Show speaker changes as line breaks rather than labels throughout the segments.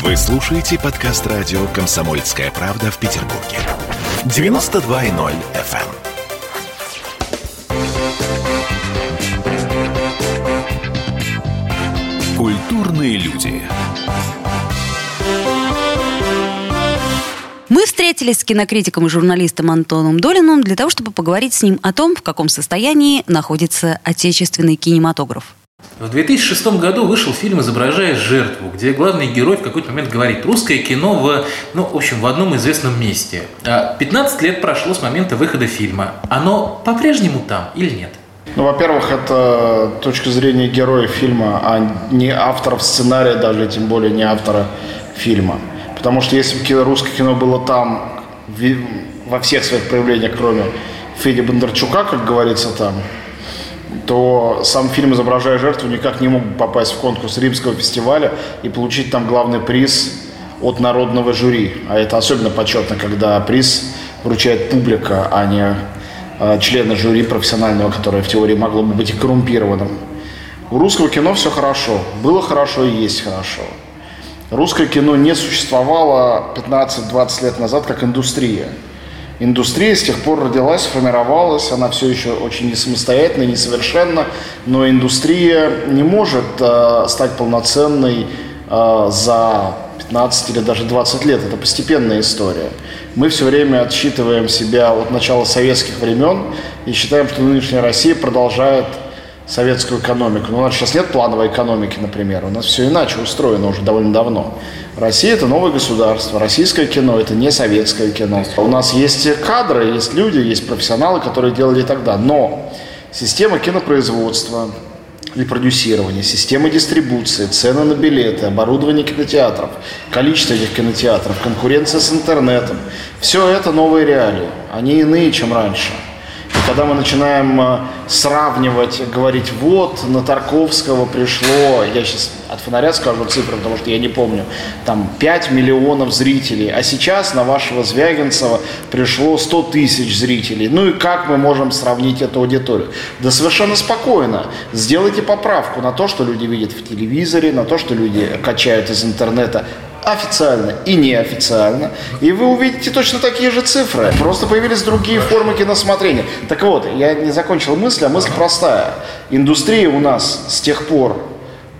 Вы слушаете подкаст радио «Комсомольская правда» в Петербурге. 92.0 FM. Культурные люди.
Мы встретились с кинокритиком и журналистом Антоном Долиным для того, чтобы поговорить с ним о том, в каком состоянии находится отечественный кинематограф.
В 2006 году вышел фильм «Изображая жертву», где главный герой в какой-то момент говорит «русское кино в, ну, в общем, в одном известном месте». 15 а лет прошло с момента выхода фильма. Оно по-прежнему там или нет?
Ну, во-первых, это точка зрения героя фильма, а не авторов сценария, даже тем более не автора фильма. Потому что если бы русское кино было там во всех своих проявлениях, кроме Феди Бондарчука, как говорится там, то сам фильм «Изображая жертву» никак не мог попасть в конкурс Римского фестиваля и получить там главный приз от народного жюри. А это особенно почетно, когда приз вручает публика, а не э, члены жюри профессионального, которое в теории могло бы быть коррумпированным. У русского кино все хорошо. Было хорошо и есть хорошо. Русское кино не существовало 15-20 лет назад как индустрия. Индустрия с тех пор родилась, формировалась, она все еще очень не самостоятельна, несовершенна, но индустрия не может э, стать полноценной э, за 15 или даже 20 лет. Это постепенная история. Мы все время отсчитываем себя от начала советских времен и считаем, что нынешняя Россия продолжает советскую экономику. Но у нас сейчас нет плановой экономики, например. У нас все иначе устроено уже довольно давно. Россия – это новое государство. Российское кино – это не советское кино. У нас есть кадры, есть люди, есть профессионалы, которые делали тогда. Но система кинопроизводства и продюсирования, система дистрибуции, цены на билеты, оборудование кинотеатров, количество этих кинотеатров, конкуренция с интернетом – все это новые реалии. Они иные, чем раньше – когда мы начинаем э, сравнивать, говорить, вот, на Тарковского пришло, я сейчас от фонаря скажу цифры, потому что я не помню, там 5 миллионов зрителей, а сейчас на вашего Звягинцева пришло 100 тысяч зрителей. Ну и как мы можем сравнить эту аудиторию? Да совершенно спокойно. Сделайте поправку на то, что люди видят в телевизоре, на то, что люди качают из интернета официально и неофициально, и вы увидите точно такие же цифры. Просто появились другие формы киносмотрения. Так вот, я не закончил мысль, а мысль простая. Индустрия у нас с тех пор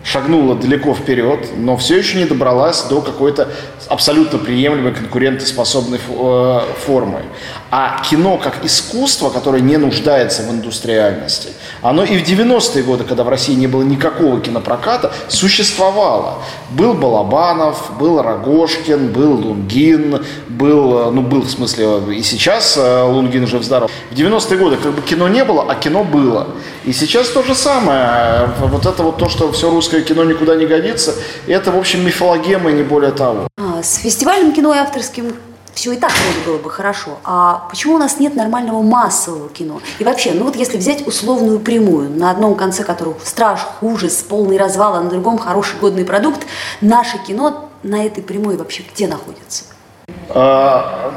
шагнула далеко вперед, но все еще не добралась до какой-то абсолютно приемлемой конкурентоспособной э, формы. А кино как искусство, которое не нуждается в индустриальности, оно и в 90-е годы, когда в России не было никакого кинопроката, существовало. Был Балабанов, был Рогошкин, был Лунгин, был, э, ну был в смысле, и сейчас э, Лунгин жив-здоров. В 90-е годы как бы кино не было, а кино было. И сейчас то же самое. Вот это вот то, что все русское кино никуда не годится, это, в общем, мифологема не более того.
А, с фестивалем кино и авторским все и так вроде было бы хорошо. А почему у нас нет нормального массового кино? И вообще, ну вот если взять условную прямую, на одном конце которого страж, ужас, полный развал, а на другом хороший годный продукт, наше кино на этой прямой вообще где находится?
А,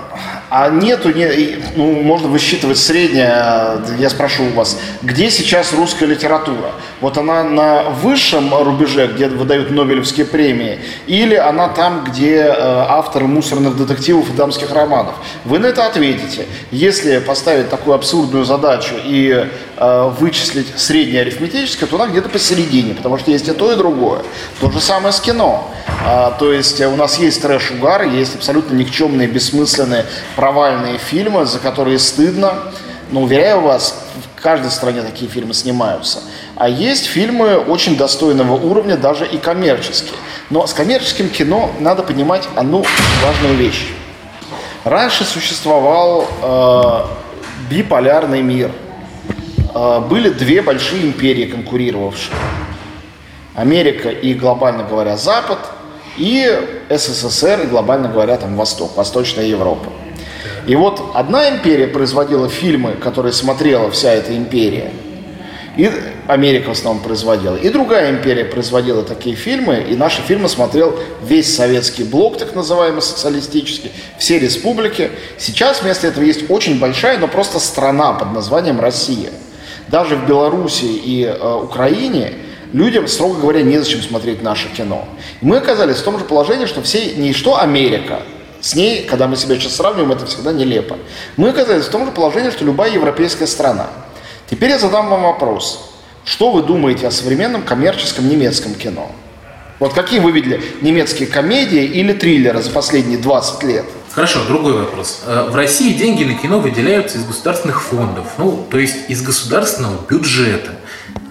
а нету, не, ну, можно высчитывать среднее. Я спрошу у вас, где сейчас русская литература? Вот она на высшем рубеже, где выдают Нобелевские премии, или она там, где э, авторы мусорных детективов и дамских романов? Вы на это ответите. Если поставить такую абсурдную задачу и вычислить среднее арифметическое, то она где-то посередине, потому что есть и то, и другое. То же самое с кино. А, то есть у нас есть трэш-угар, есть абсолютно никчемные, бессмысленные, провальные фильмы, за которые стыдно. Но, уверяю вас, в каждой стране такие фильмы снимаются. А есть фильмы очень достойного уровня, даже и коммерческие. Но с коммерческим кино надо понимать одну важную вещь. Раньше существовал э, биполярный мир. Э, были две большие империи конкурировавшие. Америка и, глобально говоря, Запад – и СССР, и глобально говоря, там Восток, Восточная Европа. И вот одна империя производила фильмы, которые смотрела вся эта империя, и Америка в основном производила. И другая империя производила такие фильмы, и наши фильмы смотрел весь советский блок, так называемый социалистический, все республики. Сейчас вместо этого есть очень большая, но просто страна под названием Россия. Даже в Беларуси и э, Украине людям, строго говоря, незачем смотреть наше кино. Мы оказались в том же положении, что все, не что Америка, с ней, когда мы себя сейчас сравниваем, это всегда нелепо. Мы оказались в том же положении, что любая европейская страна. Теперь я задам вам вопрос. Что вы думаете о современном коммерческом немецком кино? Вот какие вы видели немецкие комедии или триллеры за последние 20 лет?
Хорошо, другой вопрос. Э, в России деньги на кино выделяются из государственных фондов, ну, то есть из государственного бюджета.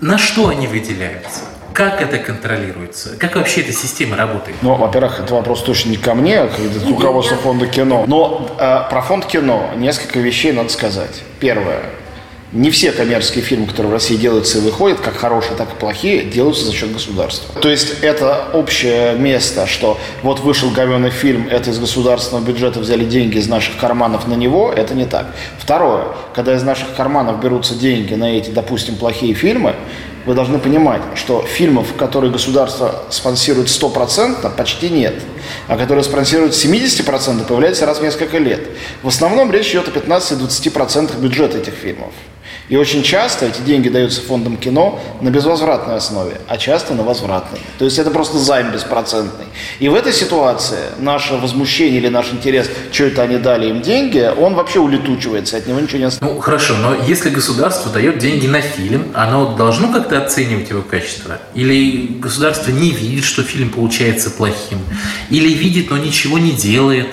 На что они выделяются? Как это контролируется? Как вообще эта система работает?
Ну, во-первых, это вопрос точно не ко мне, а к руководству фонда кино. Но э, про фонд кино несколько вещей надо сказать. Первое. Не все коммерческие фильмы, которые в России делаются и выходят, как хорошие, так и плохие, делаются за счет государства. То есть это общее место, что вот вышел говенный фильм, это из государственного бюджета взяли деньги из наших карманов на него, это не так. Второе, когда из наших карманов берутся деньги на эти, допустим, плохие фильмы, вы должны понимать, что фильмов, которые государство спонсирует стопроцентно, почти нет. А которые спонсируют 70%, появляются раз в несколько лет. В основном речь идет о 15-20% бюджета этих фильмов. И очень часто эти деньги даются фондам кино на безвозвратной основе, а часто на возвратной. То есть это просто займ беспроцентный. И в этой ситуации наше возмущение или наш интерес, что это они дали им деньги, он вообще улетучивается, от него ничего не остается.
Ну хорошо, но если государство дает деньги на фильм, оно должно как-то оценивать его качество? Или государство не видит, что фильм получается плохим? Или видит, но ничего не делает?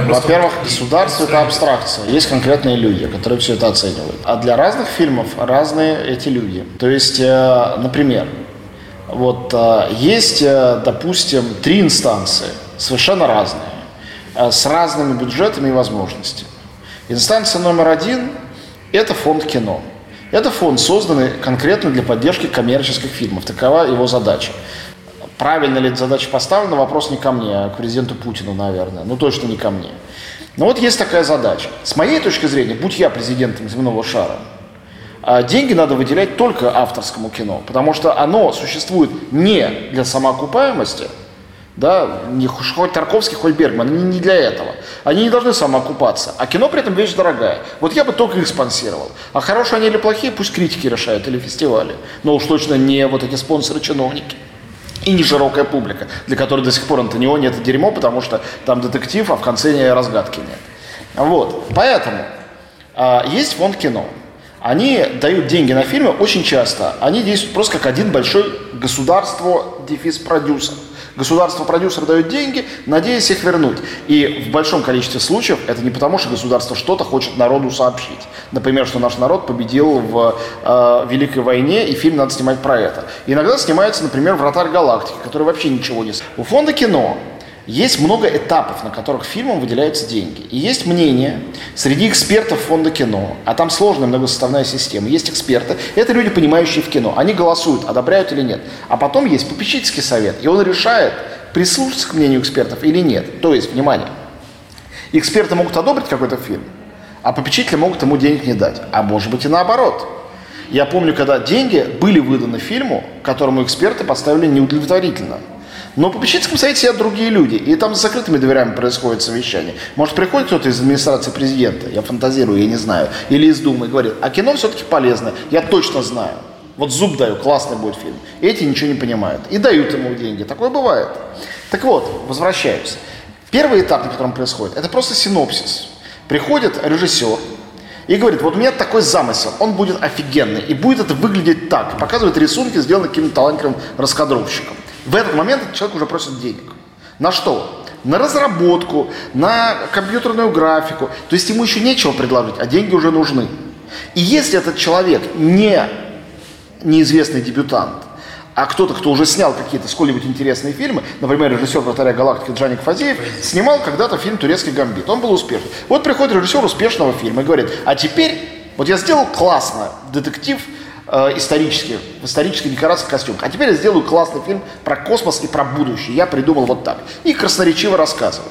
Во-первых, государство – это абстракция. Есть конкретные люди, которые все это оценивают. А для разных фильмов разные эти люди. То есть, э, например, вот э, есть, э, допустим, три инстанции, совершенно разные, с разными бюджетами и возможностями. Инстанция номер один – это фонд кино. Это фонд, созданный конкретно для поддержки коммерческих фильмов. Такова его задача. Правильно ли задача поставлена, вопрос не ко мне, а к президенту Путину, наверное. Ну, точно не ко мне. Но вот есть такая задача. С моей точки зрения, будь я президентом земного шара, а, деньги надо выделять только авторскому кино, потому что оно существует не для самоокупаемости, да, не, хоть Тарковский, хоть Бергман, не для этого. Они не должны самоокупаться. А кино при этом вещь дорогая. Вот я бы только их спонсировал. А хорошие они или плохие, пусть критики решают, или фестивали. Но уж точно не вот эти спонсоры-чиновники и не широкая публика, для которой до сих пор Антониони это дерьмо, потому что там детектив, а в конце разгадки нет. Вот, поэтому а, есть фонд кино. Они дают деньги на фильмы очень часто. Они действуют просто как один большой государство дефис продюсер. Государство-продюсер дает деньги, надеясь их вернуть. И в большом количестве случаев это не потому, что государство что-то хочет народу сообщить. Например, что наш народ победил в э, Великой войне, и фильм надо снимать про это. Иногда снимается, например, «Вратарь галактики», который вообще ничего не... У фонда кино есть много этапов, на которых фильмам выделяются деньги. И есть мнение среди экспертов фонда кино, а там сложная многосоставная система. Есть эксперты, это люди, понимающие в кино. Они голосуют, одобряют или нет. А потом есть попечительский совет, и он решает, прислушаться к мнению экспертов или нет. То есть, внимание, эксперты могут одобрить какой-то фильм, а попечители могут ему денег не дать. А может быть и наоборот. Я помню, когда деньги были выданы фильму, которому эксперты поставили неудовлетворительно – но в попечительском совете сидят другие люди, и там с закрытыми дверями происходит совещание. Может, приходит кто-то из администрации президента, я фантазирую, я не знаю, или из Думы, и говорит, а кино все-таки полезно, я точно знаю. Вот зуб даю, классный будет фильм. Эти ничего не понимают. И дают ему деньги. Такое бывает. Так вот, возвращаюсь. Первый этап, на котором происходит, это просто синопсис. Приходит режиссер и говорит, вот у меня такой замысел, он будет офигенный, и будет это выглядеть так. Показывает рисунки, сделанные каким-то талантливым раскадровщиком. В этот момент человек уже просит денег. На что? На разработку, на компьютерную графику. То есть ему еще нечего предложить, а деньги уже нужны. И если этот человек не неизвестный дебютант, а кто-то, кто уже снял какие-то сколь-нибудь интересные фильмы, например, режиссер «Вратаря галактики» Джаник Фазеев, снимал когда-то фильм «Турецкий гамбит». Он был успешный. Вот приходит режиссер успешного фильма и говорит, а теперь, вот я сделал классно детектив э, исторический, в исторических декорациях костюмах. А теперь я сделаю классный фильм про космос и про будущее. Я придумал вот так. И красноречиво рассказывает.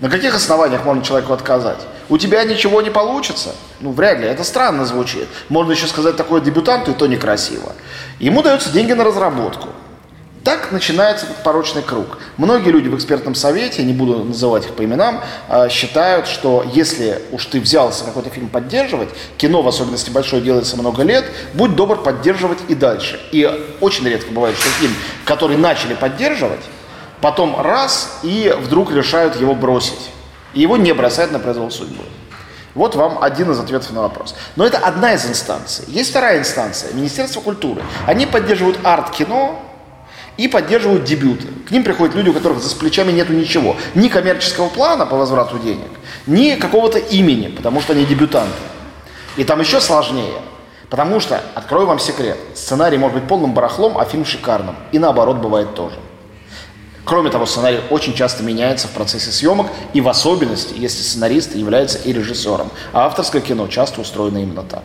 На каких основаниях можно человеку отказать? У тебя ничего не получится? Ну, вряд ли. Это странно звучит. Можно еще сказать такое дебютанту, и то некрасиво. Ему даются деньги на разработку. Так начинается этот порочный круг. Многие люди в экспертном совете, не буду называть их по именам, а, считают, что если уж ты взялся какой-то фильм поддерживать, кино в особенности большое делается много лет, будь добр поддерживать и дальше. И очень редко бывает, что фильм, который начали поддерживать, потом раз и вдруг решают его бросить. И его не бросают на произвол судьбы. Вот вам один из ответов на вопрос. Но это одна из инстанций. Есть вторая инстанция, Министерство культуры. Они поддерживают арт-кино, и поддерживают дебюты. К ним приходят люди, у которых за плечами нету ничего. Ни коммерческого плана по возврату денег, ни какого-то имени, потому что они дебютанты. И там еще сложнее. Потому что, открою вам секрет, сценарий может быть полным барахлом, а фильм шикарным. И наоборот бывает тоже. Кроме того, сценарий очень часто меняется в процессе съемок, и в особенности, если сценарист является и режиссером. А авторское кино часто устроено именно так.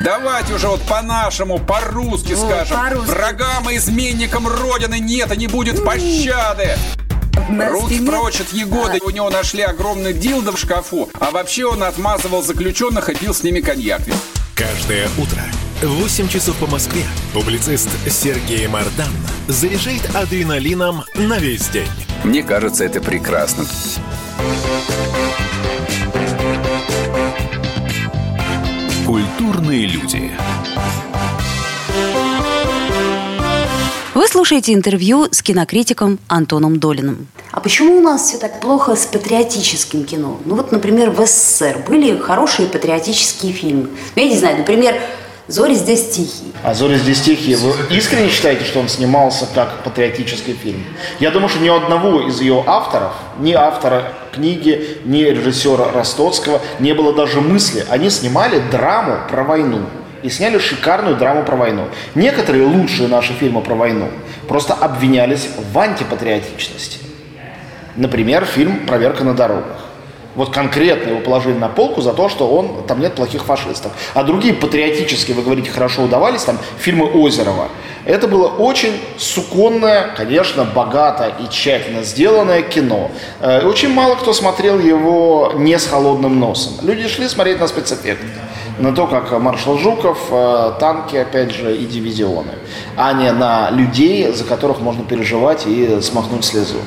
Давайте уже вот по-нашему, по-русски скажем.
по-русски.
Врагам и изменникам Родины нет и не будет пощады. Прочь от Егоды. У него нашли огромный дилдо в шкафу. А вообще он отмазывал заключенных и пил с ними коньяк.
Каждое утро в 8 часов по Москве публицист Сергей Мардан заряжает адреналином на весь день.
Мне кажется, это прекрасно.
Культурные люди.
Вы слушаете интервью с кинокритиком Антоном Долиным. А почему у нас все так плохо с патриотическим кино? Ну вот, например, в СССР были хорошие патриотические фильмы. Ну, я не знаю, например, «Зори здесь тихие».
А «Зори здесь тихие», вы искренне считаете, что он снимался как патриотический фильм? Я думаю, что ни у одного из ее авторов, ни автора книги, ни режиссера Ростоцкого не было даже мысли. Они снимали драму про войну. И сняли шикарную драму про войну. Некоторые лучшие наши фильмы про войну просто обвинялись в антипатриотичности. Например, фильм «Проверка на дорогах». Вот конкретно его положили на полку за то, что он, там нет плохих фашистов. А другие патриотические, вы говорите, хорошо удавались, там фильмы Озерова. Это было очень суконное, конечно, богато и тщательно сделанное кино. Э, Очень мало кто смотрел его не с холодным носом. Люди шли смотреть на спецэффекты. На то, как маршал Жуков, э, танки, опять же, и дивизионы. А не на людей, за которых можно переживать и смахнуть слезу.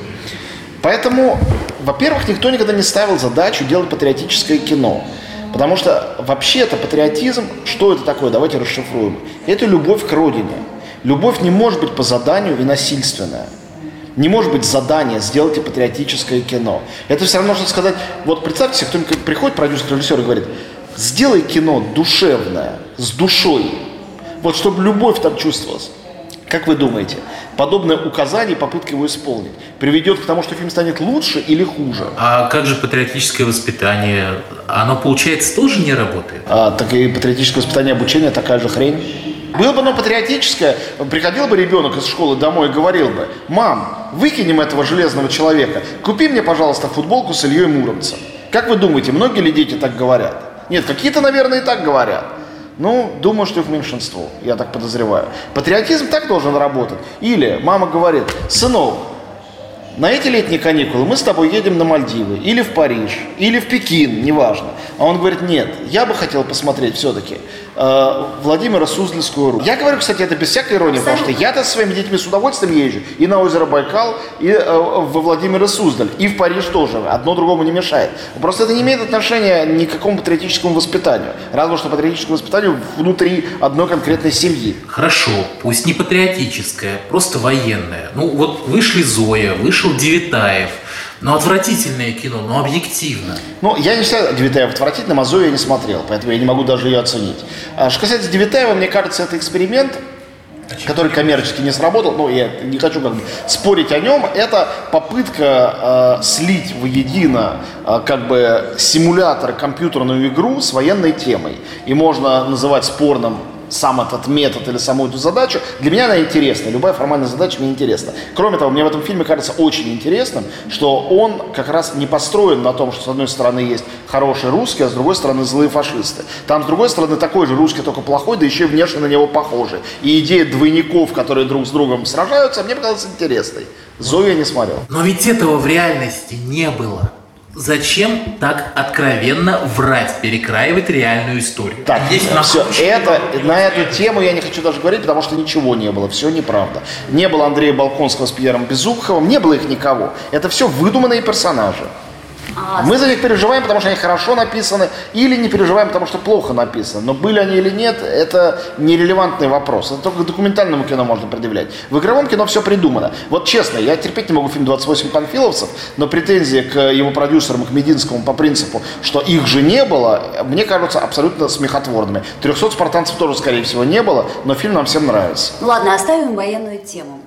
Поэтому, во-первых, никто никогда не ставил задачу делать патриотическое кино. Потому что вообще-то патриотизм, что это такое, давайте расшифруем. Это любовь к родине. Любовь не может быть по заданию и насильственная. Не может быть задание «сделайте патриотическое кино». Это все равно, что сказать, вот представьте себе, кто-нибудь приходит, продюсер, режиссер и говорит, сделай кино душевное, с душой, вот чтобы любовь там чувствовалась. Как вы думаете, подобное указание попытка его исполнить приведет к тому, что фильм станет лучше или хуже?
А как же патриотическое воспитание? Оно, получается, тоже не работает?
А, так и патриотическое воспитание обучение такая же хрень. Было бы оно патриотическое, приходил бы ребенок из школы домой и говорил бы, мам, выкинем этого железного человека, купи мне, пожалуйста, футболку с Ильей Муромцем. Как вы думаете, многие ли дети так говорят? Нет, какие-то, наверное, и так говорят. Ну, думаю, что их меньшинство, я так подозреваю. Патриотизм так должен работать. Или мама говорит, сынок, на эти летние каникулы мы с тобой едем на Мальдивы, или в Париж, или в Пекин, неважно. А он говорит, нет, я бы хотел посмотреть все-таки э, Владимира Суздальскую руку. Я говорю, кстати, это без всякой иронии, потому что я-то со своими детьми с удовольствием езжу и на озеро Байкал, и э, во Владимира Суздаль, и в Париж тоже. Одно другому не мешает. Просто это не имеет отношения ни к какому патриотическому воспитанию. Разве что патриотическому воспитанию внутри одной конкретной семьи.
Хорошо, пусть не патриотическое, просто военное. Ну вот вышли Зоя, вышел Девитаев. Ну отвратительное кино, но объективно.
Ну, я не считаю Девятаева отвратительным, а Зою я не смотрел, поэтому я не могу даже ее оценить. А что касается Девятаева, мне кажется, это эксперимент, который коммерчески не сработал, но я не хочу как бы спорить о нем, это попытка э, слить воедино э, как бы симулятор компьютерную игру с военной темой. И можно называть спорным сам этот метод или саму эту задачу, для меня она интересна. Любая формальная задача мне интересна. Кроме того, мне в этом фильме кажется очень интересным, что он как раз не построен на том, что с одной стороны есть хорошие русские, а с другой стороны злые фашисты. Там с другой стороны такой же русский, только плохой, да еще и внешне на него похожий. И идея двойников, которые друг с другом сражаются, мне показалась интересной. Зою я не смотрел.
Но ведь этого в реальности не было. Зачем так откровенно врать, перекраивать реальную историю?
Так,
Есть на
все, это, на эту тему я не хочу даже говорить, потому что ничего не было, все неправда. Не было Андрея Балконского с Пьером Безуховым, не было их никого. Это все выдуманные персонажи.
А,
Мы за них переживаем, потому что они хорошо написаны, или не переживаем, потому что плохо написаны. Но были они или нет, это нерелевантный вопрос. Это только к документальному кино можно предъявлять. В игровом кино все придумано. Вот честно, я терпеть не могу фильм «28 панфиловцев», но претензии к его продюсерам, к Мединскому по принципу, что их же не было, мне кажутся абсолютно смехотворными. «300 спартанцев» тоже, скорее всего, не было, но фильм нам всем нравится.
Ладно, оставим военную тему.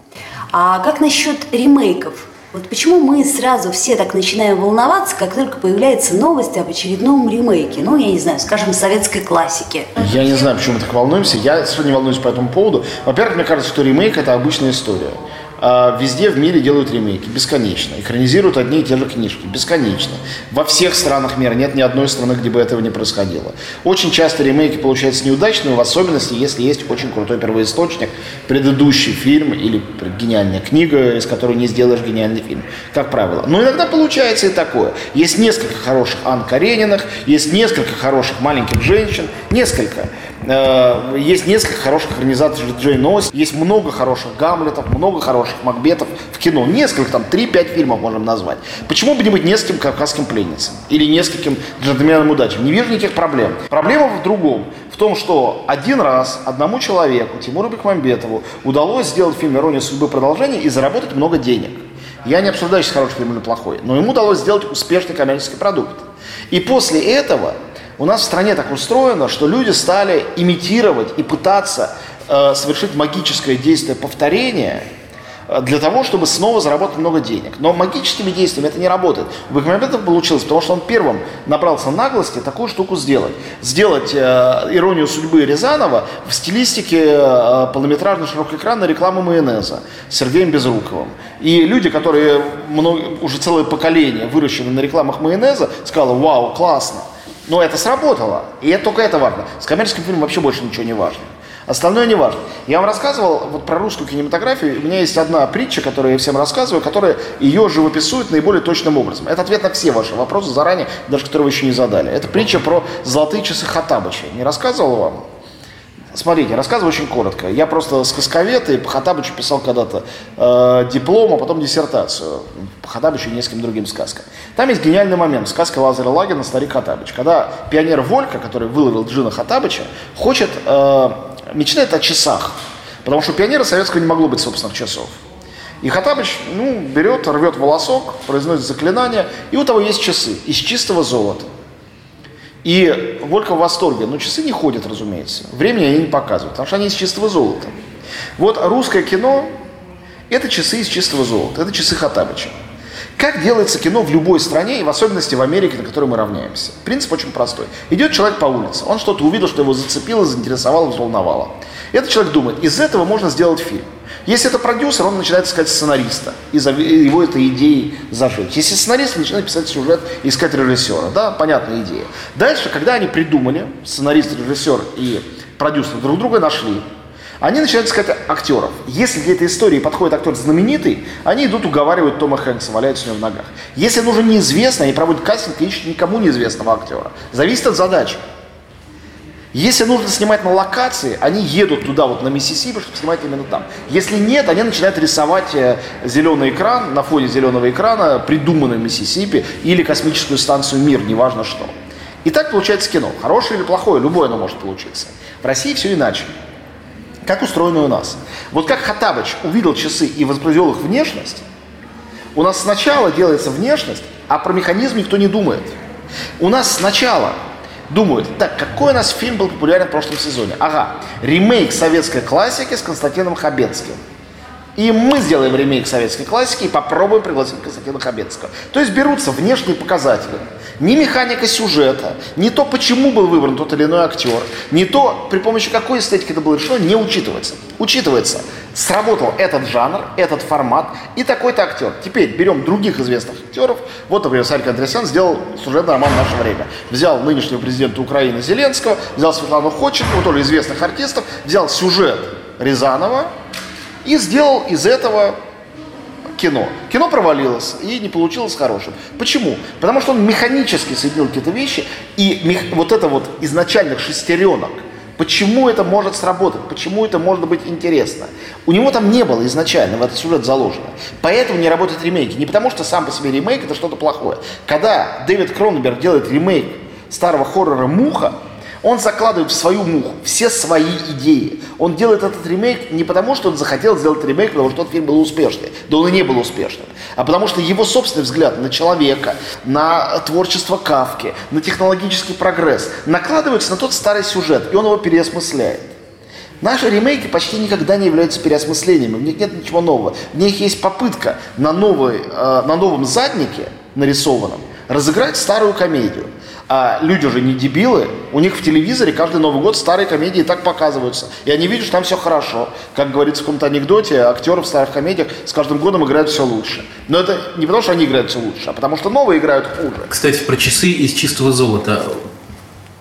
А как насчет ремейков? Вот почему мы сразу все так начинаем волноваться, как только появляется новость об очередном ремейке, ну, я не знаю, скажем, советской классики.
Я не знаю, почему мы так волнуемся. Я не волнуюсь по этому поводу. Во-первых, мне кажется, что ремейк – это обычная история. А, Везде в мире делают ремейки, бесконечно. Экранизируют одни и те же книжки, бесконечно. Во всех странах мира нет ни одной страны, где бы этого не происходило. Очень часто ремейки получаются неудачными, в особенности, если есть очень крутой первоисточник, предыдущий фильм или гениальная книга, из которой не сделаешь гениальный фильм, как правило. Но иногда получается и такое. Есть несколько хороших Ан Карениных, есть несколько хороших маленьких женщин, несколько. Э, Есть несколько хороших организаторов Джейн Ост, есть много хороших Гамлетов, много хороших Макбетов в кино. Несколько, там, 3-5 фильмов можем назвать. Почему бы не быть нескольким кавказским пленницам? Или нескольким джентльменам удачи? Не вижу никаких проблем. Проблема в другом. В том, что один раз одному человеку, Тимуру Бекмамбетову, удалось сделать фильм «Ирония судьбы» продолжение и заработать много денег. Я не обсуждаю, сейчас хороший фильм или плохой, но ему удалось сделать успешный коммерческий продукт. И после этого у нас в стране так устроено, что люди стали имитировать и пытаться э, совершить магическое действие повторения э, для того, чтобы снова заработать много денег. Но магическими действиями это не работает. У Бекмамбетова получилось, потому что он первым набрался наглости такую штуку сделать. Сделать э, «Иронию судьбы» Рязанова в стилистике э, полнометражной широкоэкранной рекламы майонеза с Сергеем Безруковым. И люди, которые много, уже целое поколение выращены на рекламах майонеза, сказали, вау, классно. Но это сработало. И это только это важно. С коммерческим фильмом вообще больше ничего не важно. Остальное не важно. Я вам рассказывал вот про русскую кинематографию. У меня есть одна притча, которую я всем рассказываю, которая ее живописует наиболее точным образом. Это ответ на все ваши вопросы заранее, даже которые вы еще не задали. Это притча про золотые часы Хатабыча. Не рассказывал вам? Смотрите, рассказываю очень коротко. Я просто сказковед и по Хатабычу писал когда-то э, диплом, а потом диссертацию. По Хатабычу и нескольким другим сказкам. Там есть гениальный момент. Сказка Лазаря Лагина «Старик Хатабыч». Когда пионер Волька, который выловил Джина Хатабыча, хочет, э, мечтает о часах. Потому что у пионера советского не могло быть собственных часов. И Хатабыч, ну, берет, рвет волосок, произносит заклинание, и у того есть часы из чистого золота. И Волька в восторге. Но часы не ходят, разумеется. Времени они не показывают, потому что они из чистого золота. Вот русское кино – это часы из чистого золота. Это часы Хатабыча. Как делается кино в любой стране, и в особенности в Америке, на которой мы равняемся? Принцип очень простой. Идет человек по улице, он что-то увидел, что его зацепило, заинтересовало, взволновало. Этот человек думает, из этого можно сделать фильм. Если это продюсер, он начинает искать сценариста, и его этой идеей зажечь. Если сценарист, он начинает писать сюжет искать режиссера. Да, понятная идея. Дальше, когда они придумали, сценарист, режиссер и продюсер друг друга нашли, они начинают искать актеров. Если для этой истории подходит актер знаменитый, они идут уговаривать Тома Хэнкса, валяются у него в ногах. Если нужен неизвестный, они проводят кастинг и ищут никому неизвестного актера. Зависит от задачи. Если нужно снимать на локации, они едут туда, вот на Миссисипи, чтобы снимать именно там. Если нет, они начинают рисовать э, зеленый экран, на фоне зеленого экрана придуманный Миссисипи или космическую станцию «Мир», неважно что. И так получается кино. Хорошее или плохое, любое оно может получиться. В России все иначе. Как устроено у нас? Вот как Хатабыч увидел часы и воспроизвел их внешность, у нас сначала делается внешность, а про механизм никто не думает. У нас сначала думают, так, какой у нас фильм был популярен в прошлом сезоне? Ага, ремейк советской классики с Константином Хабенским. И мы сделаем ремейк советской классики и попробуем пригласить Константина Хабенского. То есть берутся внешние показатели. Ни механика сюжета, ни то, почему был выбран тот или иной актер, ни то, при помощи какой эстетики это было решено, не учитывается. Учитывается, сработал этот жанр, этот формат и такой-то актер. Теперь берем других известных актеров. Вот, например, Сарик Андреасян сделал сюжетный роман в наше время. Взял нынешнего президента Украины Зеленского, взял Светлану Ходченкову, тоже известных артистов, взял сюжет Рязанова, и сделал из этого кино. Кино провалилось и не получилось хорошим. Почему? Потому что он механически соединил какие-то вещи, и вот это вот изначальных шестеренок, почему это может сработать, почему это может быть интересно. У него там не было изначально в этот сюжет заложено. Поэтому не работают ремейки. Не потому что сам по себе ремейк это что-то плохое. Когда Дэвид Кроненберг делает ремейк старого хоррора «Муха», он закладывает в свою муху все свои идеи. Он делает этот ремейк не потому, что он захотел сделать ремейк, потому что тот фильм был успешный. Да он и не был успешным. А потому что его собственный взгляд на человека, на творчество Кавки, на технологический прогресс накладывается на тот старый сюжет, и он его переосмысляет. Наши ремейки почти никогда не являются переосмыслениями, в них нет ничего нового. В них есть попытка на, новой, э, на новом заднике нарисованном разыграть старую комедию. А люди же не дебилы, у них в телевизоре каждый Новый год старые комедии так показываются. И они видят, что там все хорошо. Как говорится в каком-то анекдоте, актеры в старых комедиях с каждым годом играют все лучше. Но это не потому, что они играют все лучше, а потому что новые играют хуже.
Кстати, про часы из чистого золота.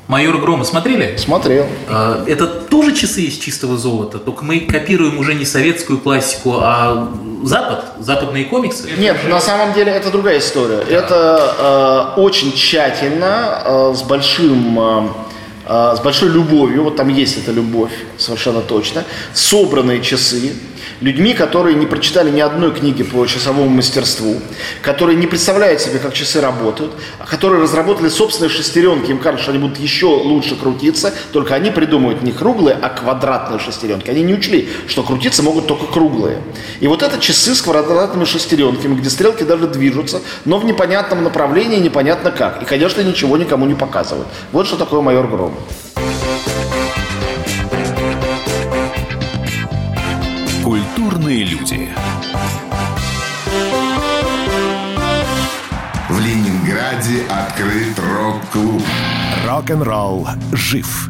Майор Грома смотрели?
Смотрел.
А, это тоже часы из чистого золота, только мы копируем уже не советскую классику, а Запад, западные комиксы.
Нет, на самом деле это другая история. Да. Это э, очень тщательно, э, с большим... Э, с большой любовью, вот там есть эта любовь, совершенно точно, собранные часы, людьми, которые не прочитали ни одной книги по часовому мастерству, которые не представляют себе, как часы работают, а которые разработали собственные шестеренки, им кажется, что они будут еще лучше крутиться, только они придумывают не круглые, а квадратные шестеренки. Они не учли, что крутиться могут только круглые. И вот это часы с квадратными шестеренками, где стрелки даже движутся, но в непонятном направлении, непонятно как. И, конечно, ничего никому не показывают. Вот что такое майор Гром.
Культурные люди.
В Ленинграде открыт рок-клуб.
Рок-н-ролл жив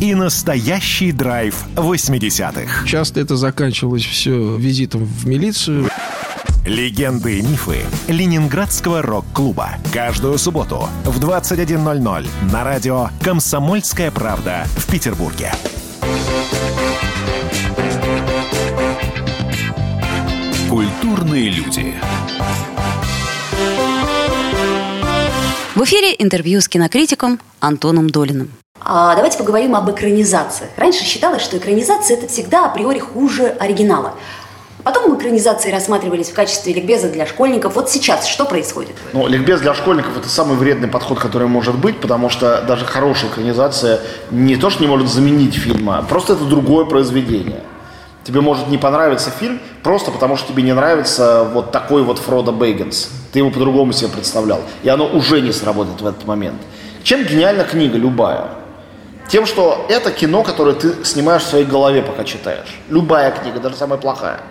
и настоящий драйв 80-х.
Часто это заканчивалось все визитом в милицию.
Легенды и мифы Ленинградского рок-клуба. Каждую субботу в 21.00 на радио «Комсомольская правда» в Петербурге. Культурные люди.
В эфире интервью с кинокритиком Антоном Долиным. А давайте поговорим об экранизации. Раньше считалось, что экранизация это всегда априори хуже оригинала. Потом экранизации рассматривались в качестве ликбеза для школьников. Вот сейчас что происходит?
Ну, ликбез для школьников – это самый вредный подход, который может быть, потому что даже хорошая экранизация не то, что не может заменить фильм, а просто это другое произведение. Тебе может не понравиться фильм просто потому, что тебе не нравится вот такой вот Фродо Бейгенс. Ты его по-другому себе представлял. И оно уже не сработает в этот момент. Чем гениальна книга любая? Тем, что это кино, которое ты снимаешь в своей голове, пока читаешь. Любая книга, даже самая плохая.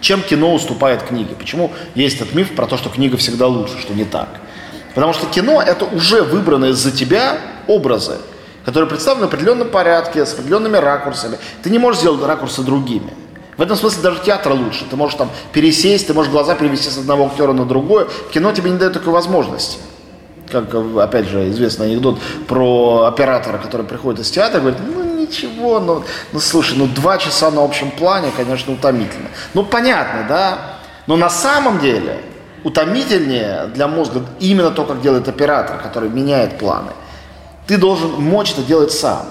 Чем кино уступает книге? Почему есть этот миф про то, что книга всегда лучше, что не так? Потому что кино – это уже выбранные за тебя образы, которые представлены в определенном порядке, с определенными ракурсами. Ты не можешь сделать ракурсы другими. В этом смысле даже театр лучше. Ты можешь там пересесть, ты можешь глаза перевести с одного актера на другое. Кино тебе не дает такой возможности как, опять же, известный анекдот про оператора, который приходит из театра говорит, ну ничего, ну, ну слушай, ну два часа на общем плане, конечно, утомительно. Ну понятно, да? Но на самом деле утомительнее для мозга именно то, как делает оператор, который меняет планы. Ты должен мочь это делать сам.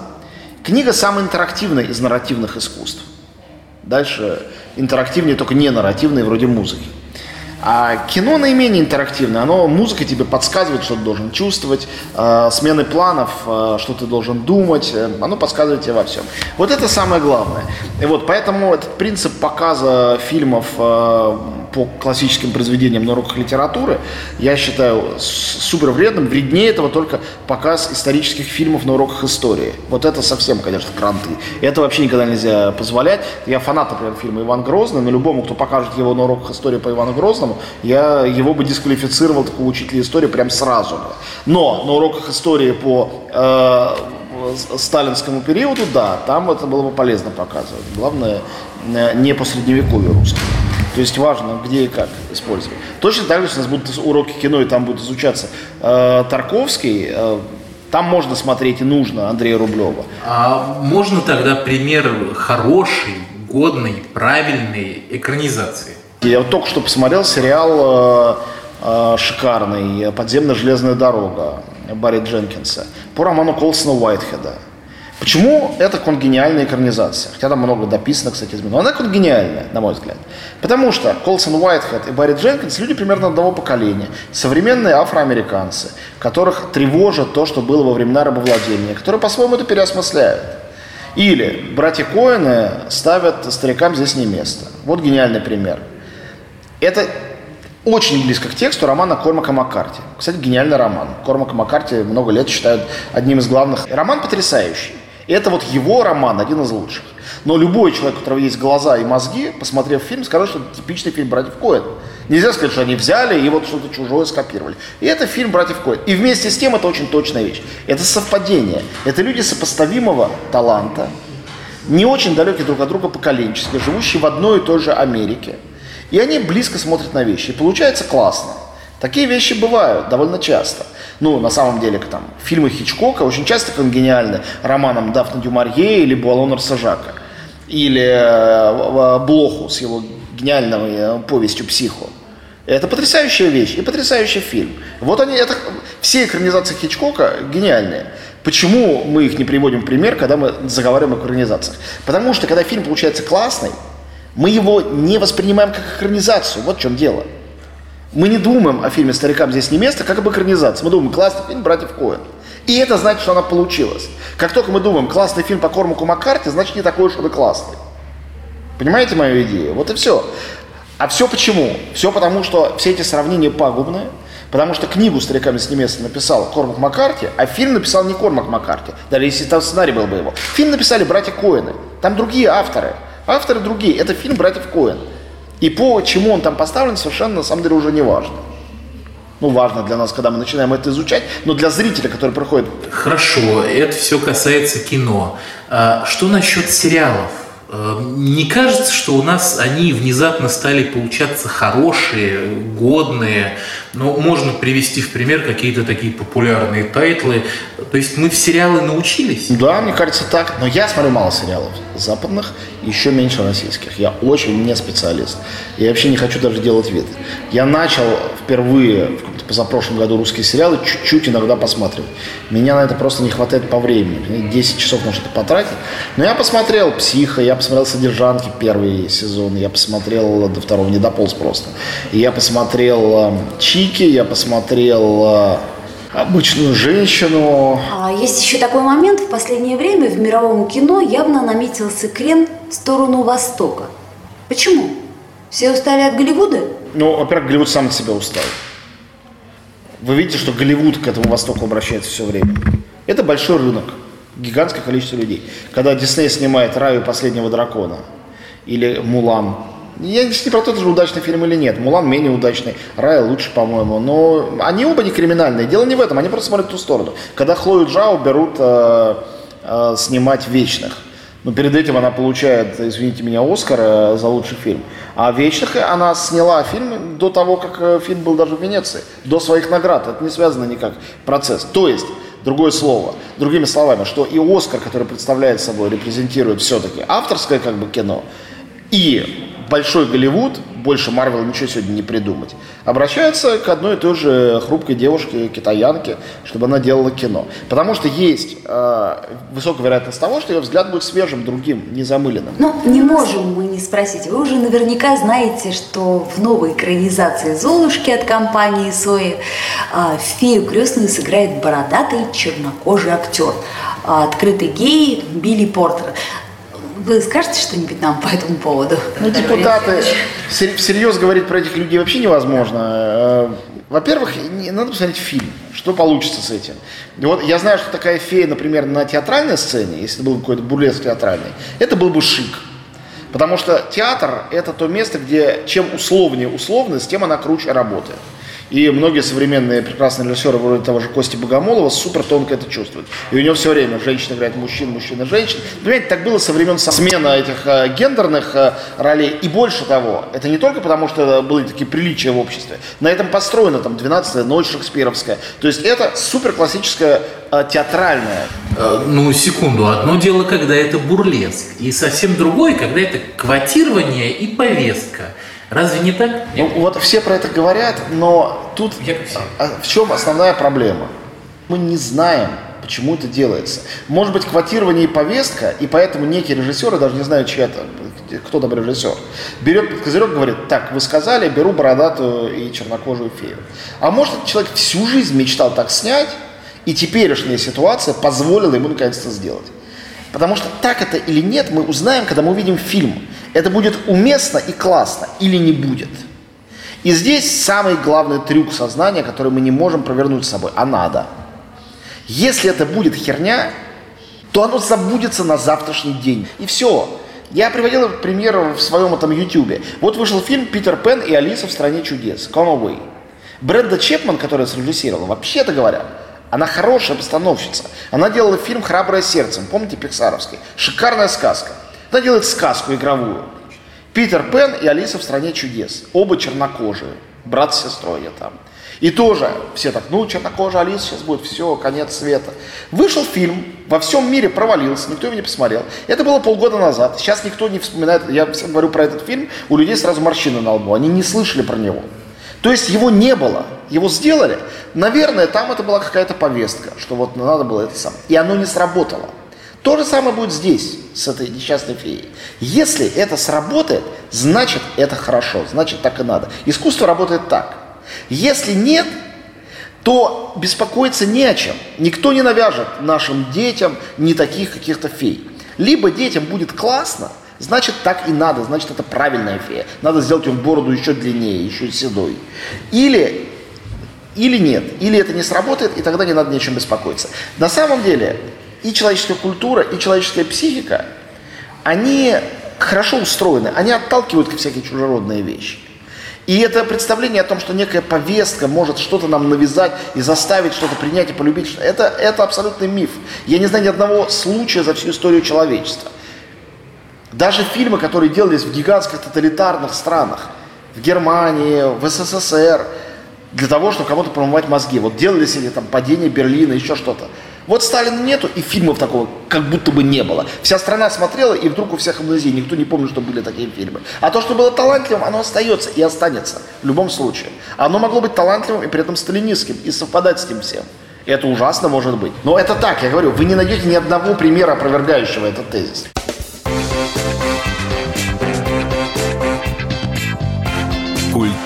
Книга самая интерактивная из нарративных искусств. Дальше интерактивнее, только не нарративные, вроде музыки. А кино наименее интерактивное, оно музыка тебе подсказывает, что ты должен чувствовать, э, смены планов, э, что ты должен думать, э, оно подсказывает тебе во всем. Вот это самое главное. И вот поэтому этот принцип показа фильмов э, по классическим произведениям на уроках литературы, я считаю супер вредным. Вреднее этого только показ исторических фильмов на уроках истории. Вот это совсем, конечно, кранты. Это вообще никогда нельзя позволять. Я фанат, например, фильма «Иван Грозный», но любому, кто покажет его на уроках истории по Ивану Грозному, я его бы дисквалифицировал такого учителя истории прям сразу бы. Но на уроках истории по э, сталинскому периоду, да, там это было бы полезно показывать. Главное, э, не по средневековью русскому. То есть важно, где и как использовать. Точно так же, у нас будут уроки кино, и там будет изучаться э, Тарковский, э, там можно смотреть и нужно Андрея Рублева.
А можно тогда пример хорошей, годной, правильной экранизации?
Я вот только что посмотрел сериал э, э, шикарный «Подземная железная дорога» Барри Дженкинса по роману Колсона Уайтхеда. Почему это конгениальная экранизация? Хотя там много дописано, кстати, измен. Но она конгениальная, на мой взгляд. Потому что Колсон Уайтхед и Барри Дженкинс люди примерно одного поколения. Современные афроамериканцы, которых тревожит то, что было во времена рабовладения, которые по-своему это переосмысляют. Или братья Коэны ставят старикам здесь не место. Вот гениальный пример. Это очень близко к тексту романа Кормака Маккарти. Кстати, гениальный роман. Кормака Маккарти много лет считают одним из главных. Роман потрясающий. Это вот его роман, один из лучших. Но любой человек, у которого есть глаза и мозги, посмотрев фильм, скажет, что это типичный фильм братьев Коэн. Нельзя сказать, что они взяли и вот что-то чужое скопировали. И это фильм братьев Коэн. И вместе с тем это очень точная вещь. Это совпадение. Это люди сопоставимого таланта, не очень далекие друг от друга поколенчески, живущие в одной и той же Америке. И они близко смотрят на вещи. И получается классно. Такие вещи бывают довольно часто. Ну, на самом деле, там, фильмы Хичкока очень часто конгениальны романом Дафна Дюмарье или Буалона Рсажака. Или э, Блоху с его гениальной э, повестью «Психо». Это потрясающая вещь и потрясающий фильм. Вот они, это, все экранизации Хичкока гениальные. Почему мы их не приводим в пример, когда мы заговариваем о экранизациях? Потому что, когда фильм получается классный, мы его не воспринимаем как экранизацию. Вот в чем дело. Мы не думаем о фильме «Старикам здесь не место» как об экранизации. Мы думаем, классный фильм «Братьев Коэн». И это значит, что она получилась. Как только мы думаем, классный фильм по Кормаку Маккарти, значит, не такой уж он и классный. Понимаете мою идею? Вот и все. А все почему? Все потому, что все эти сравнения пагубные, потому что книгу «Стариками с места» написал Кормак Маккарти, а фильм написал не Кормак Маккарти, даже если там сценарий был бы его. Фильм написали братья Коэны. Там другие авторы. Авторы другие. Это фильм братьев Коэн. И по чему он там поставлен, совершенно на самом деле уже не важно. Ну, важно для нас, когда мы начинаем это изучать, но для зрителя, который приходит
Хорошо, это все касается кино. А что насчет сериалов? Э, Не кажется, что у нас они внезапно стали получаться хорошие, годные? Ну, можно привести в пример какие-то такие популярные тайтлы. То есть мы в сериалы научились?
Да, мне кажется так. Но я смотрю мало сериалов западных, еще меньше российских. Я очень не специалист. Я вообще не хочу даже делать вид. Я начал впервые в позапрошлом году русские сериалы чуть-чуть иногда посматривать. Меня на это просто не хватает по времени. Мне 10 часов на что-то потратить. Но я посмотрел «Психо», я посмотрел «Содержанки» первый сезон, я посмотрел до второго, не дополз просто. И я посмотрел э, «Чики», я посмотрел э, обычную женщину.
А есть еще такой момент. В последнее время в мировом кино явно наметился крен в сторону Востока. Почему? Все устали от Голливуда?
Ну, во-первых, Голливуд сам от себя устал. Вы видите, что Голливуд к этому Востоку обращается все время. Это большой рынок, гигантское количество людей. Когда Дисней снимает «Раю последнего дракона» или «Мулан», я не про то, это же удачный фильм или нет. Мулан менее удачный, Рая лучше, по-моему. Но они оба не криминальные. Дело не в этом, они просто смотрят в ту сторону. Когда Хлою Джао берут э, э, снимать «Вечных», но перед этим она получает, извините меня, Оскар э, за лучший фильм. А «Вечных» она сняла фильм до того, как э, фильм был даже в Венеции, до своих наград. Это не связано никак процесс. То есть, другое слово, другими словами, что и «Оскар», который представляет собой, репрезентирует все-таки авторское как бы кино, и большой Голливуд, больше Марвел ничего сегодня не придумать, обращается к одной и той же хрупкой девушке, китаянке, чтобы она делала кино. Потому что есть э, высокая вероятность того, что ее взгляд будет свежим, другим, незамыленным.
Ну, не можем мы не спросить. Вы уже наверняка знаете, что в новой экранизации «Золушки» от компании «Сои» а, фею крестную сыграет бородатый чернокожий актер. А, открытый гей Билли Портер. Вы скажете что-нибудь нам по этому поводу?
Ну, депутаты, сер- всерьез говорить про этих людей вообще невозможно. Э, Во-первых, не- надо посмотреть фильм, что получится с этим. И вот я знаю, что такая фея, например, на театральной сцене, если это был какой-то бурлеск театральный, это был бы шик. Потому что театр – это то место, где чем условнее условность, тем она круче работает. И многие современные прекрасные режиссеры, вроде того же Кости Богомолова, супер тонко это чувствуют. И у него все время женщина играет мужчин, мужчина женщин. Понимаете, так было со времен смены этих э, гендерных э, ролей. И больше того, это не только потому, что были такие приличия в обществе. На этом построена там 12-я ночь шекспировская. То есть это супер классическая э, театральная
Э, Ну, секунду. Одно дело, когда это бурлеск, и совсем другое, когда это квотирование и повестка. Разве не так?
Ну, вот все про это говорят, но тут а, в чем основная проблема? Мы не знаем, почему это делается. Может быть, квотирование и повестка, и поэтому некие режиссеры, даже не знаю, чья это, кто там режиссер, берет под козырек и говорит, так, вы сказали, беру бородатую и чернокожую фею. А может, этот человек всю жизнь мечтал так снять, и теперешняя ситуация позволила ему наконец-то сделать. Потому что так это или нет, мы узнаем, когда мы увидим фильм. Это будет уместно и классно или не будет. И здесь самый главный трюк сознания, который мы не можем провернуть с собой, а надо. Если это будет херня, то оно забудется на завтрашний день. И все. Я приводил пример в своем этом ютюбе. Вот вышел фильм «Питер Пен и Алиса в стране чудес» «Come Away». Бренда Чепман, которая срежиссировала, вообще-то говоря, она хорошая постановщица. Она делала фильм «Храброе сердцем», помните, пиксаровский? Шикарная сказка. Она делает сказку игровую. Питер Пен и Алиса в стране чудес. Оба чернокожие. Брат с сестрой я там. И тоже все так, ну, чернокожая Алиса сейчас будет, все, конец света. Вышел фильм, во всем мире провалился, никто его не посмотрел. Это было полгода назад. Сейчас никто не вспоминает, я всем говорю про этот фильм, у людей сразу морщины на лбу, они не слышали про него. То есть его не было, его сделали. Наверное, там это была какая-то повестка, что вот надо было это самое. И оно не сработало. То же самое будет здесь, с этой несчастной феей. Если это сработает, значит это хорошо, значит так и надо. Искусство работает так. Если нет, то беспокоиться не о чем. Никто не навяжет нашим детям не таких каких-то фей. Либо детям будет классно, значит так и надо, значит это правильная фея. Надо сделать ее в бороду еще длиннее, еще седой. Или, или нет, или это не сработает, и тогда не надо ни чем беспокоиться. На самом деле и человеческая культура, и человеческая психика, они хорошо устроены, они отталкивают всякие чужеродные вещи. И это представление о том, что некая повестка может что-то нам навязать и заставить что-то принять и полюбить, это, это абсолютный миф. Я не знаю ни одного случая за всю историю человечества. Даже фильмы, которые делались в гигантских тоталитарных странах, в Германии, в СССР, для того, чтобы кому-то промывать мозги. Вот делались или там падение Берлина, еще что-то. Вот Сталина нету, и фильмов такого как будто бы не было. Вся страна смотрела, и вдруг у всех амнезия, никто не помнит, что были такие фильмы. А то, что было талантливым, оно остается и останется в любом случае. Оно могло быть талантливым и при этом сталинистским, и совпадать с ним всем. Это ужасно может быть. Но это так, я говорю, вы не найдете ни одного примера, опровергающего этот тезис.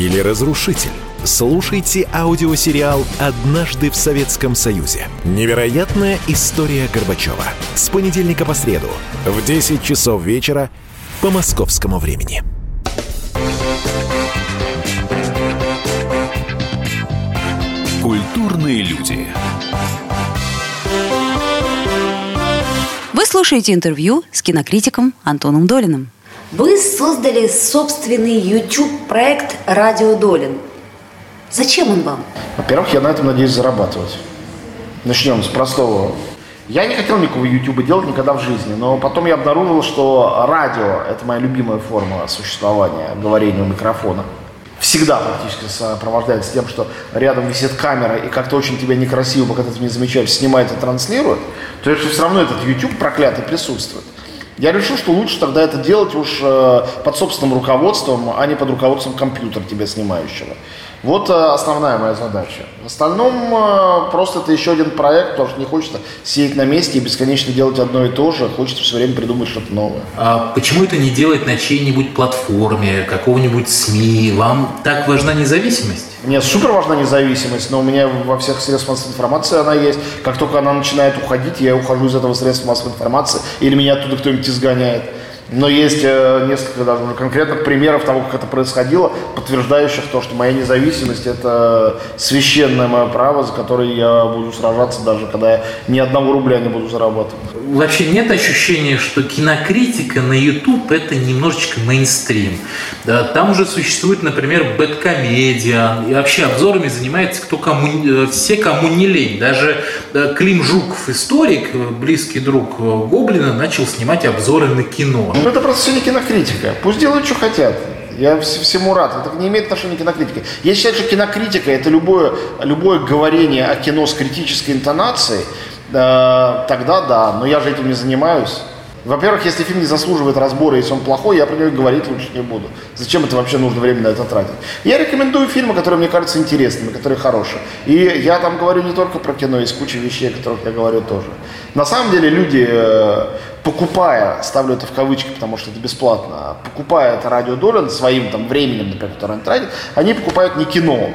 или разрушитель? Слушайте аудиосериал «Однажды в Советском Союзе». Невероятная история Горбачева. С понедельника по среду в 10 часов вечера по московскому времени.
Культурные люди.
Вы слушаете интервью с кинокритиком Антоном Долиным. Вы создали собственный YouTube-проект «Радио Долин». Зачем он вам?
Во-первых, я на этом надеюсь зарабатывать. Начнем с простого. Я не хотел никакого YouTube делать никогда в жизни, но потом я обнаружил, что радио – это моя любимая форма существования, говорения у микрофона. Всегда практически сопровождается тем, что рядом висит камера, и как-то очень тебя некрасиво, пока ты это не замечаешь, снимает и транслирует, то есть все равно этот YouTube проклятый присутствует. Я решил, что лучше тогда это делать уж э, под собственным руководством, а не под руководством компьютера тебя снимающего. Вот э, основная моя задача. В остальном э, просто это еще один проект, потому что не хочется сидеть на месте и бесконечно делать одно и то же. Хочется все время придумать что-то новое.
А почему это не делать на чьей-нибудь платформе, какого-нибудь СМИ? Вам так важна независимость?
Мне супер важна независимость, но у меня во всех средствах массовой информации она есть. Как только она начинает уходить, я ухожу из этого средства массовой информации, или меня оттуда кто-нибудь изгоняет. Но есть э, несколько даже конкретных примеров того, как это происходило, подтверждающих то, что моя независимость – это священное мое право, за которое я буду сражаться, даже когда я ни одного рубля не буду зарабатывать.
Вообще нет ощущения, что кинокритика на YouTube – это немножечко мейнстрим. Да, там уже существует, например, Бэткомедиан, и вообще обзорами занимается кто кому, э, все, кому не лень. Даже да, Клим Жуков, историк, близкий друг Гоблина, начал снимать обзоры на кино.
Ну, это просто все не кинокритика. Пусть делают, что хотят. Я всему рад. Это не имеет отношения к кинокритике. Я считаю, что кинокритика – это любое, любое говорение о кино с критической интонацией, э, тогда да. Но я же этим не занимаюсь. Во-первых, если фильм не заслуживает разбора, если он плохой, я про него говорить лучше не буду. Зачем это вообще нужно время на это тратить? Я рекомендую фильмы, которые мне кажутся интересными, которые хорошие. И я там говорю не только про кино, есть куча вещей, о которых я говорю тоже. На самом деле люди, э, покупая, ставлю это в кавычки, потому что это бесплатно, покупая это радио Долин своим там временем, например, которое они тратят, они покупают не кино,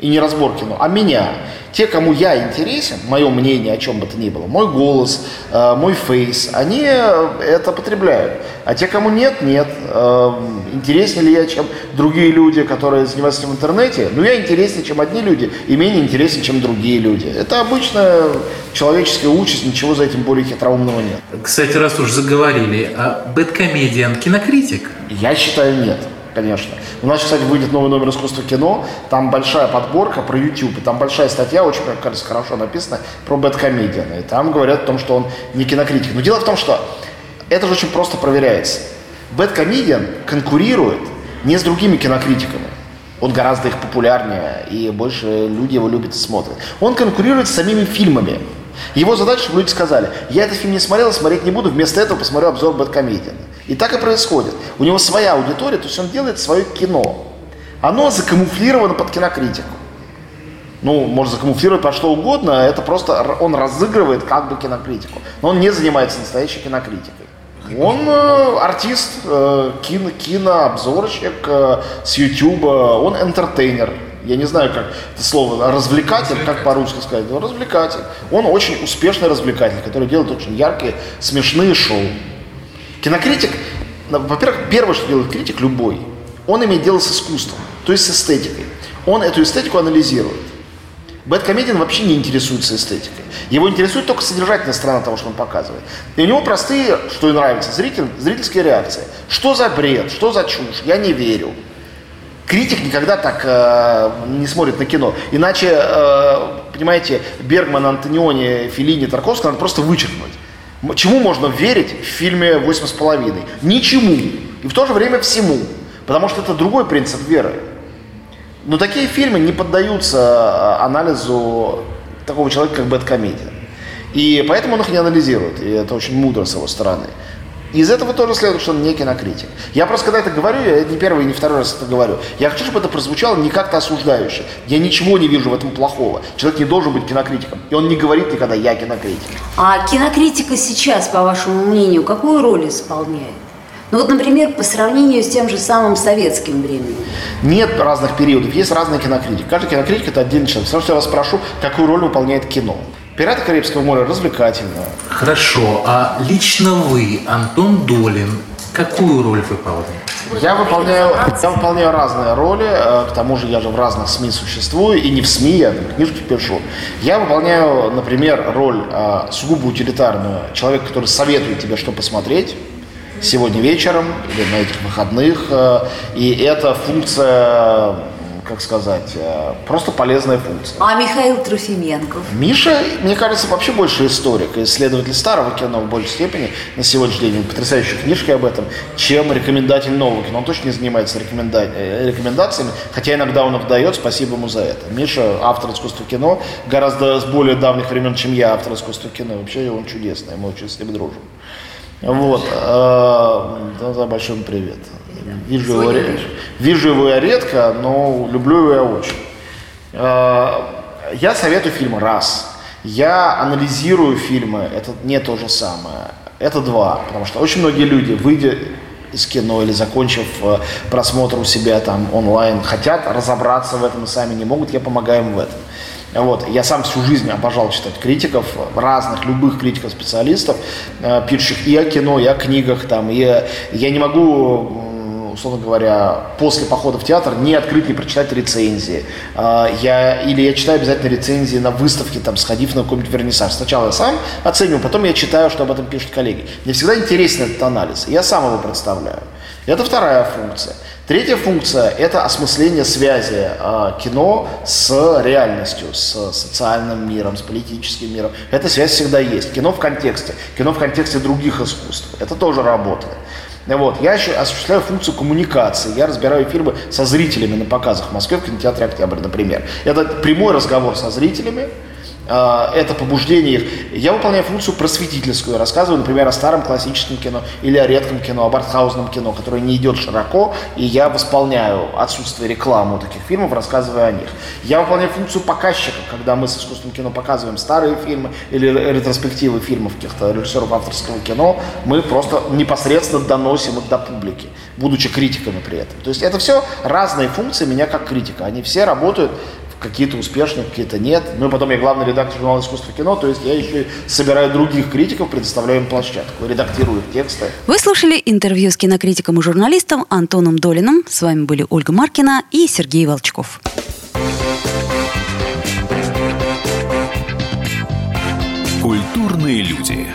и не разбор кино, а меня. Те, кому я интересен, мое мнение о чем бы то ни было, мой голос, э, мой фейс, они это потребляют. А те, кому нет, нет. Э, интереснее ли я, чем другие люди, которые занимаются в интернете? Ну, я интереснее, чем одни люди, и менее интереснее, чем другие люди. Это обычная человеческая участь, ничего за этим более хитроумного нет.
Кстати, раз уж заговорили, а Бэткомедиан кинокритик?
Я считаю, нет конечно. У нас, кстати, выйдет новый номер искусства кино, там большая подборка про YouTube, там большая статья, очень, мне кажется, хорошо написана, про Бэткомедиана. И там говорят о том, что он не кинокритик. Но дело в том, что это же очень просто проверяется. Бэткомедиан конкурирует не с другими кинокритиками. Он гораздо их популярнее, и больше люди его любят и смотрят. Он конкурирует с самими фильмами. Его задача, чтобы люди сказали, я этот фильм не смотрел, смотреть не буду, вместо этого посмотрю обзор Бэткомедиана. И так и происходит. У него своя аудитория, то есть он делает свое кино. Оно закамуфлировано под кинокритику. Ну, может закамуфлировать по что угодно, это просто он разыгрывает как бы кинокритику. Но он не занимается настоящей кинокритикой. Он э, артист, э, кино, кинообзорщик э, с YouTube, он энтертейнер. Я не знаю, как это слово, развлекатель, как по-русски сказать, но развлекатель. Он очень успешный развлекатель, который делает очень яркие, смешные шоу. Кинокритик, во-первых, первое, что делает критик любой, он имеет дело с искусством, то есть с эстетикой. Он эту эстетику анализирует. Бэткомедиан вообще не интересуется эстетикой. Его интересует только содержательная сторона того, что он показывает. И у него простые, что и нравится, зритель, зрительские реакции. Что за бред, что за чушь, я не верю. Критик никогда так э, не смотрит на кино. Иначе, э, понимаете, Бергман, Антониони, Филини, Тарковский надо просто вычеркнуть. Чему можно верить в фильме «Восемь с половиной»? Ничему. И в то же время всему. Потому что это другой принцип веры. Но такие фильмы не поддаются а, анализу такого человека, как Бэткомедиан. И поэтому он их не анализирует. И это очень мудро с его стороны. Из этого тоже следует, что он не кинокритик. Я просто когда это говорю, я не первый и не второй раз это говорю, я хочу, чтобы это прозвучало не как-то осуждающе. Я ничего не вижу в этом плохого. Человек не должен быть кинокритиком. И он не говорит никогда «я кинокритик».
А кинокритика сейчас, по вашему мнению, какую роль исполняет? Ну вот, например, по сравнению с тем же самым советским временем.
Нет разных периодов, есть разные кинокритики. Каждый кинокритик – это отдельный человек. Все, что я вас спрошу, какую роль выполняет кино. «Пираты Карибского моря» развлекательно.
Хорошо, а лично вы, Антон Долин, какую роль выполняете?
Я выполняю, я выполняю разные роли, э, к тому же я же в разных СМИ существую, и не в СМИ, я там книжки пишу. Я выполняю, например, роль э, сугубо утилитарную, человек, который советует тебе, что посмотреть, сегодня вечером или на этих выходных. Э, и это функция как сказать, э, просто полезная функция.
А Михаил Трофименков?
Миша, мне кажется, вообще больше историк, исследователь старого кино в большей степени на сегодняшний день, потрясающие книжки об этом, чем рекомендатель нового кино. Он точно не занимается рекоменда... Э, рекомендациями, хотя иногда он их дает, спасибо ему за это. Миша, автор искусства кино, гораздо с более давних времен, чем я, автор искусства кино. Вообще он чудесный, мы очень с ним дружим. Вот. Э, да, большой привет. Вижу его, вижу его я редко, но люблю его я очень. Э, я советую фильм раз. Я анализирую фильмы, это не то же самое. Это два, потому что очень многие люди, выйдя из кино или закончив э, просмотр у себя там онлайн, хотят разобраться в этом и сами не могут, я помогаю им в этом. Вот. Я сам всю жизнь обожал читать критиков, разных, любых критиков, специалистов, э, пишущих и о кино, и о книгах. Там, и я не могу условно говоря, после похода в театр не открыть, не прочитать рецензии. А, я, или я читаю обязательно рецензии на выставке, там, сходив на какой-нибудь вернисаж. Сначала я сам оцениваю, потом я читаю, что об этом пишут коллеги. Мне всегда интересен этот анализ, я сам его представляю. Это вторая функция. Третья функция – это осмысление связи э, кино с реальностью, с социальным миром, с политическим миром. Эта связь всегда есть. Кино в контексте, кино в контексте других искусств. Это тоже работает. Вот. Я еще осуществляю функцию коммуникации. Я разбираю фильмы со зрителями на показах в Москве в кинотеатре «Октябрь», например. Это прямой разговор со зрителями, это побуждение их. Я выполняю функцию просветительскую, рассказываю, например, о старом классическом кино или о редком кино, об артхаузном кино, которое не идет широко, и я восполняю отсутствие рекламы у таких фильмов, рассказывая о них. Я выполняю функцию показчика, когда мы с искусственным кино показываем старые фильмы или ретроспективы фильмов каких-то режиссеров авторского кино, мы просто непосредственно доносим их до публики, будучи критиками при этом. То есть это все разные функции меня как критика, они все работают какие-то успешные, какие-то нет. Ну и потом я главный редактор журнала «Искусство кино», то есть я еще собираю других критиков, предоставляю им площадку, редактирую их тексты.
Вы слушали интервью с кинокритиком и журналистом Антоном Долиным. С вами были Ольга Маркина и Сергей Волчков.
Культурные люди.